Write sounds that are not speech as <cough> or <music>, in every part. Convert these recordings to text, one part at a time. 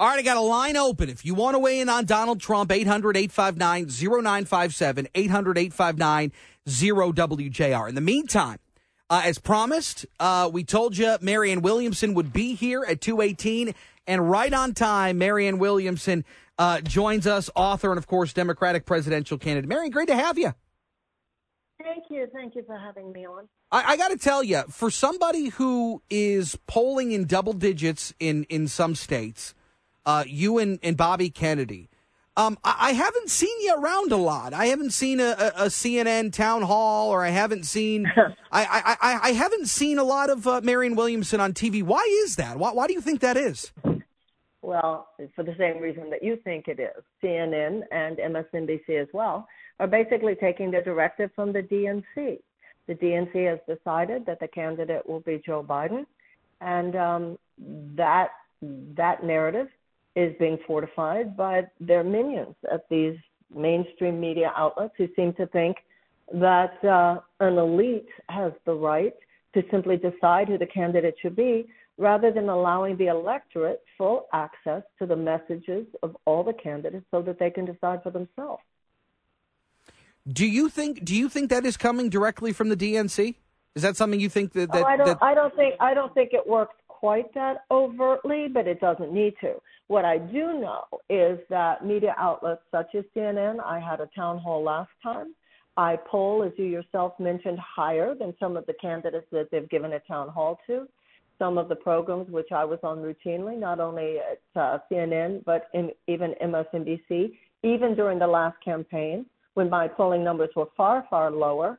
All right, I got a line open. If you want to weigh in on Donald Trump, 800 859 0957, 800 859 0WJR. In the meantime, uh, as promised, uh, we told you Marianne Williamson would be here at 218, and right on time, Marianne Williamson uh, joins us, author and, of course, Democratic presidential candidate. Marianne, great to have you. Thank you. Thank you for having me on. I, I got to tell you, for somebody who is polling in double digits in, in some states, uh, you and, and Bobby Kennedy, um, I, I, haven't seen you around a lot. I haven't seen a, a, a CNN town hall, or I haven't seen <laughs> I, I, I, haven't seen a lot of uh, Marianne Williamson on TV. Why is that? Why, why do you think that is? Well, for the same reason that you think it is. CNN and MSNBC as well are basically taking the directive from the DNC. The DNC has decided that the candidate will be Joe Biden, and um, that that narrative is being fortified by their minions at these mainstream media outlets who seem to think that uh, an elite has the right to simply decide who the candidate should be rather than allowing the electorate full access to the messages of all the candidates so that they can decide for themselves. Do you think do you think that is coming directly from the DNC? Is that something you think that, that, oh, I don't that... I don't think I don't think it works quite that overtly, but it doesn't need to. What I do know is that media outlets such as CNN, I had a town hall last time. I poll, as you yourself mentioned, higher than some of the candidates that they've given a town hall to. Some of the programs which I was on routinely, not only at uh, CNN, but in, even MSNBC, even during the last campaign when my polling numbers were far, far lower.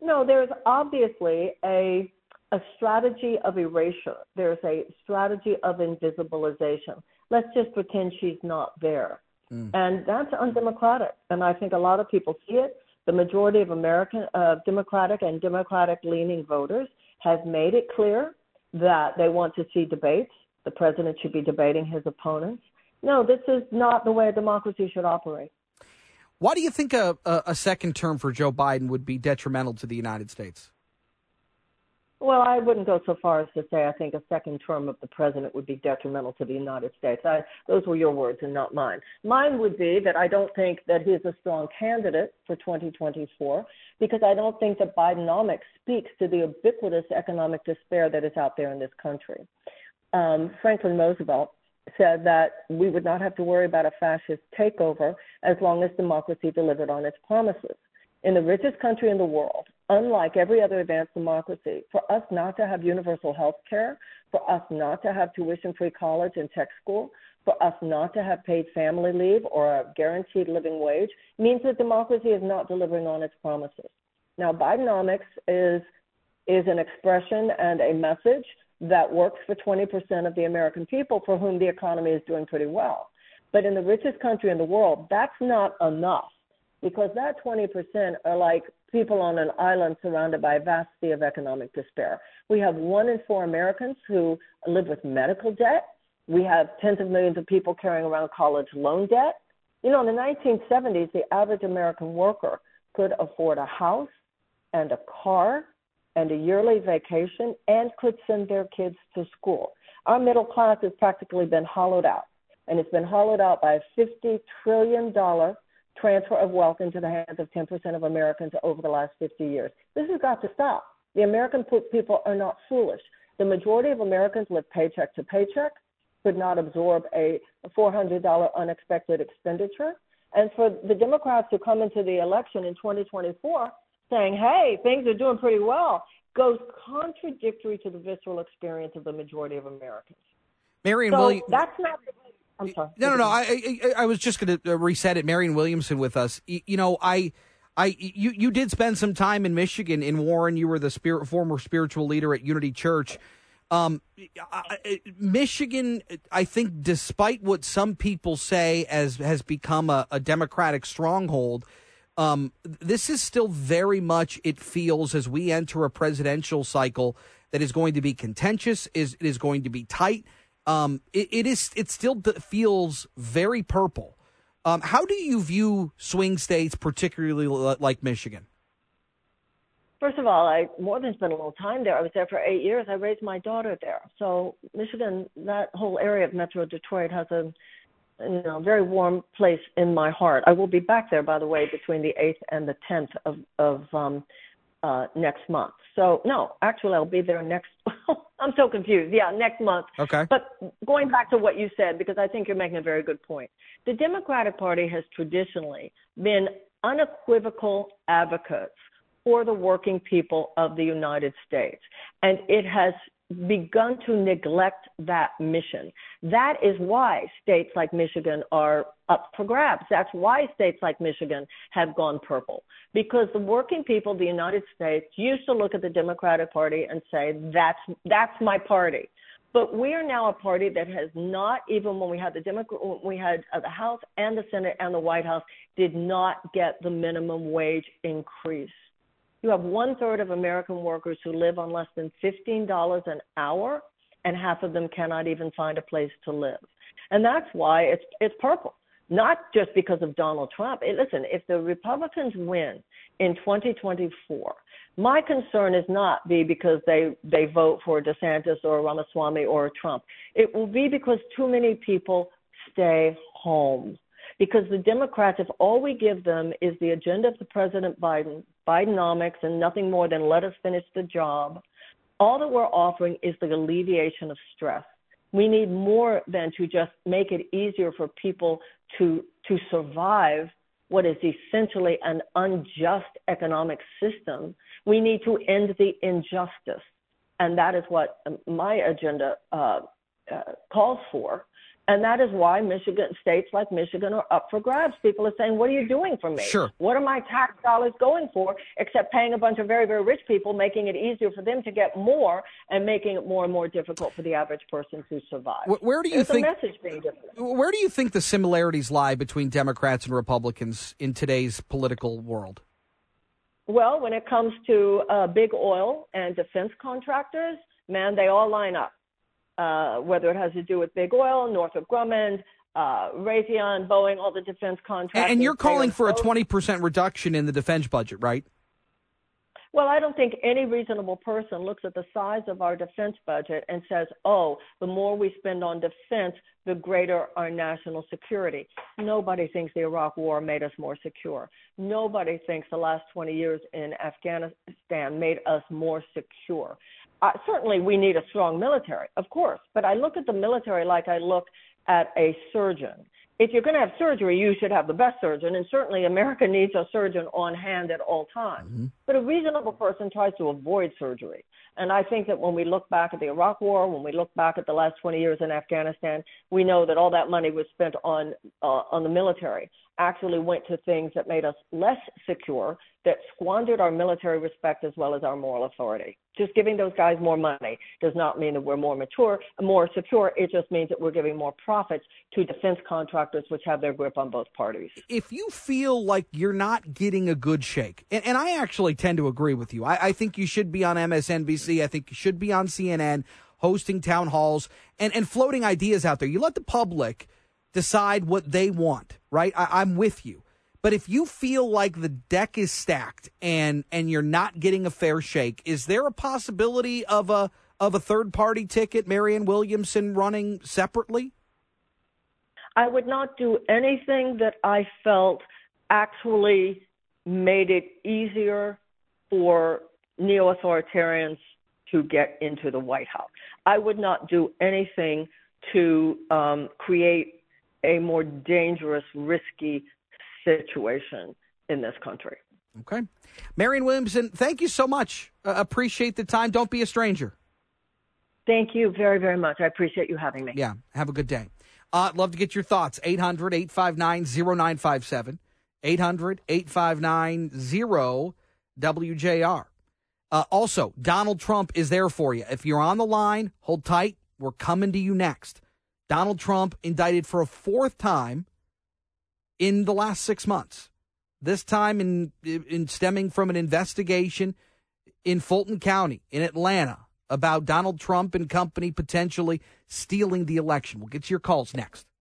No, there's obviously a a strategy of erasure. There's a strategy of invisibilization. Let's just pretend she's not there. Mm. And that's undemocratic. And I think a lot of people see it. The majority of American uh, Democratic and Democratic leaning voters have made it clear that they want to see debates. The president should be debating his opponents. No, this is not the way a democracy should operate. Why do you think a, a, a second term for Joe Biden would be detrimental to the United States? Well, I wouldn't go so far as to say I think a second term of the president would be detrimental to the United States. I, those were your words and not mine. Mine would be that I don't think that he's a strong candidate for 2024 because I don't think that Bidenomics speaks to the ubiquitous economic despair that is out there in this country. Um, Franklin Roosevelt said that we would not have to worry about a fascist takeover as long as democracy delivered on its promises. In the richest country in the world, unlike every other advanced democracy, for us not to have universal health care, for us not to have tuition free college and tech school, for us not to have paid family leave or a guaranteed living wage means that democracy is not delivering on its promises. Now, Bidenomics is, is an expression and a message that works for 20% of the American people for whom the economy is doing pretty well. But in the richest country in the world, that's not enough because that 20% are like people on an island surrounded by a vast sea of economic despair. We have one in four Americans who live with medical debt. We have tens of millions of people carrying around college loan debt. You know, in the 1970s, the average American worker could afford a house and a car and a yearly vacation and could send their kids to school. Our middle class has practically been hollowed out, and it's been hollowed out by a $50 trillion transfer of wealth into the hands of 10% of Americans over the last 50 years. This has got to stop. The American people are not foolish. The majority of Americans live paycheck to paycheck, could not absorb a $400 unexpected expenditure. And for the Democrats to come into the election in 2024 saying, hey, things are doing pretty well, goes contradictory to the visceral experience of the majority of Americans. Marianne, so you... that's not I'm sorry. No, no, no. I, I, I was just going to uh, reset it. Marianne Williamson with us. You, you, know, I, I, you, you did spend some time in Michigan in Warren. You were the spirit, former spiritual leader at Unity Church. Um, I, Michigan, I think, despite what some people say, as has become a, a Democratic stronghold. Um, this is still very much, it feels, as we enter a presidential cycle that is going to be contentious, is it is going to be tight. Um, it, it is it still feels very purple. Um, how do you view swing states, particularly like Michigan? First of all, I more than spent a little time there. I was there for eight years. I raised my daughter there. So Michigan, that whole area of Metro Detroit has a you know very warm place in my heart. I will be back there, by the way, between the eighth and the tenth of of um, uh, next month. So no, actually, I'll be there next. <laughs> I'm so confused. Yeah, next month. Okay. But going back to what you said, because I think you're making a very good point. The Democratic Party has traditionally been unequivocal advocates for the working people of the United States. And it has begun to neglect that mission. That is why states like Michigan are up for grabs. That's why states like Michigan have gone purple. Because the working people of the United States used to look at the Democratic Party and say, that's, that's my party. But we are now a party that has not, even when we had the Democrat, we had uh, the House and the Senate and the White House, did not get the minimum wage increase. You have one third of American workers who live on less than $15 an hour, and half of them cannot even find a place to live. And that's why it's, it's purple. Not just because of Donald Trump. Listen, if the Republicans win in 2024, my concern is not be because they, they vote for DeSantis or Ramaswamy or Trump. It will be because too many people stay home because the Democrats, if all we give them is the agenda of the President Biden, Bidenomics, and nothing more than let us finish the job, all that we're offering is the alleviation of stress. We need more than to just make it easier for people to to survive what is essentially an unjust economic system. We need to end the injustice, and that is what my agenda uh, uh, calls for. And that is why Michigan states like Michigan are up for grabs. People are saying, "What are you doing for me? Sure. What are my tax dollars going for? Except paying a bunch of very, very rich people, making it easier for them to get more, and making it more and more difficult for the average person to survive." Where, do you There's think? a message being given? Where do you think the similarities lie between Democrats and Republicans in today's political world? Well, when it comes to uh, big oil and defense contractors, man, they all line up uh, whether it has to do with big oil, Northrop Grumman, uh, Raytheon, Boeing, all the defense contractors. And you're calling for a 20% reduction in the defense budget, right? Well, I don't think any reasonable person looks at the size of our defense budget and says, oh, the more we spend on defense, the greater our national security. Nobody thinks the Iraq War made us more secure. Nobody thinks the last 20 years in Afghanistan made us more secure uh, certainly we need a strong military, of course, but I look at the military like I look at a surgeon. If you're going to have surgery, you should have the best surgeon, and certainly America needs a surgeon on hand at all times. Mm-hmm. But a reasonable person tries to avoid surgery. And I think that when we look back at the Iraq War, when we look back at the last 20 years in Afghanistan, we know that all that money was spent on uh, on the military actually went to things that made us less secure, that squandered our military respect as well as our moral authority. Just giving those guys more money does not mean that we're more mature, more secure. It just means that we're giving more profits to defense contractors, which have their grip on both parties. If you feel like you're not getting a good shake, and, and I actually tend to agree with you, I, I think you should be on MSNBC. I think you should be on CNN hosting town halls and, and floating ideas out there. You let the public decide what they want, right? I, I'm with you. But if you feel like the deck is stacked and and you're not getting a fair shake, is there a possibility of a of a third party ticket, Marianne Williamson running separately? I would not do anything that I felt actually made it easier for neo authoritarians to get into the White House. I would not do anything to um, create a more dangerous, risky situation in this country. Okay. Marianne Williamson, thank you so much. Uh, appreciate the time. Don't be a stranger. Thank you very, very much. I appreciate you having me. Yeah. Have a good day. Uh, love to get your thoughts. 800 859 0957. 800 859 WJR. Uh, also, Donald Trump is there for you. If you're on the line, hold tight. We're coming to you next. Donald Trump indicted for a fourth time in the last six months. This time in, in stemming from an investigation in Fulton County in Atlanta about Donald Trump and company potentially stealing the election. We'll get to your calls next.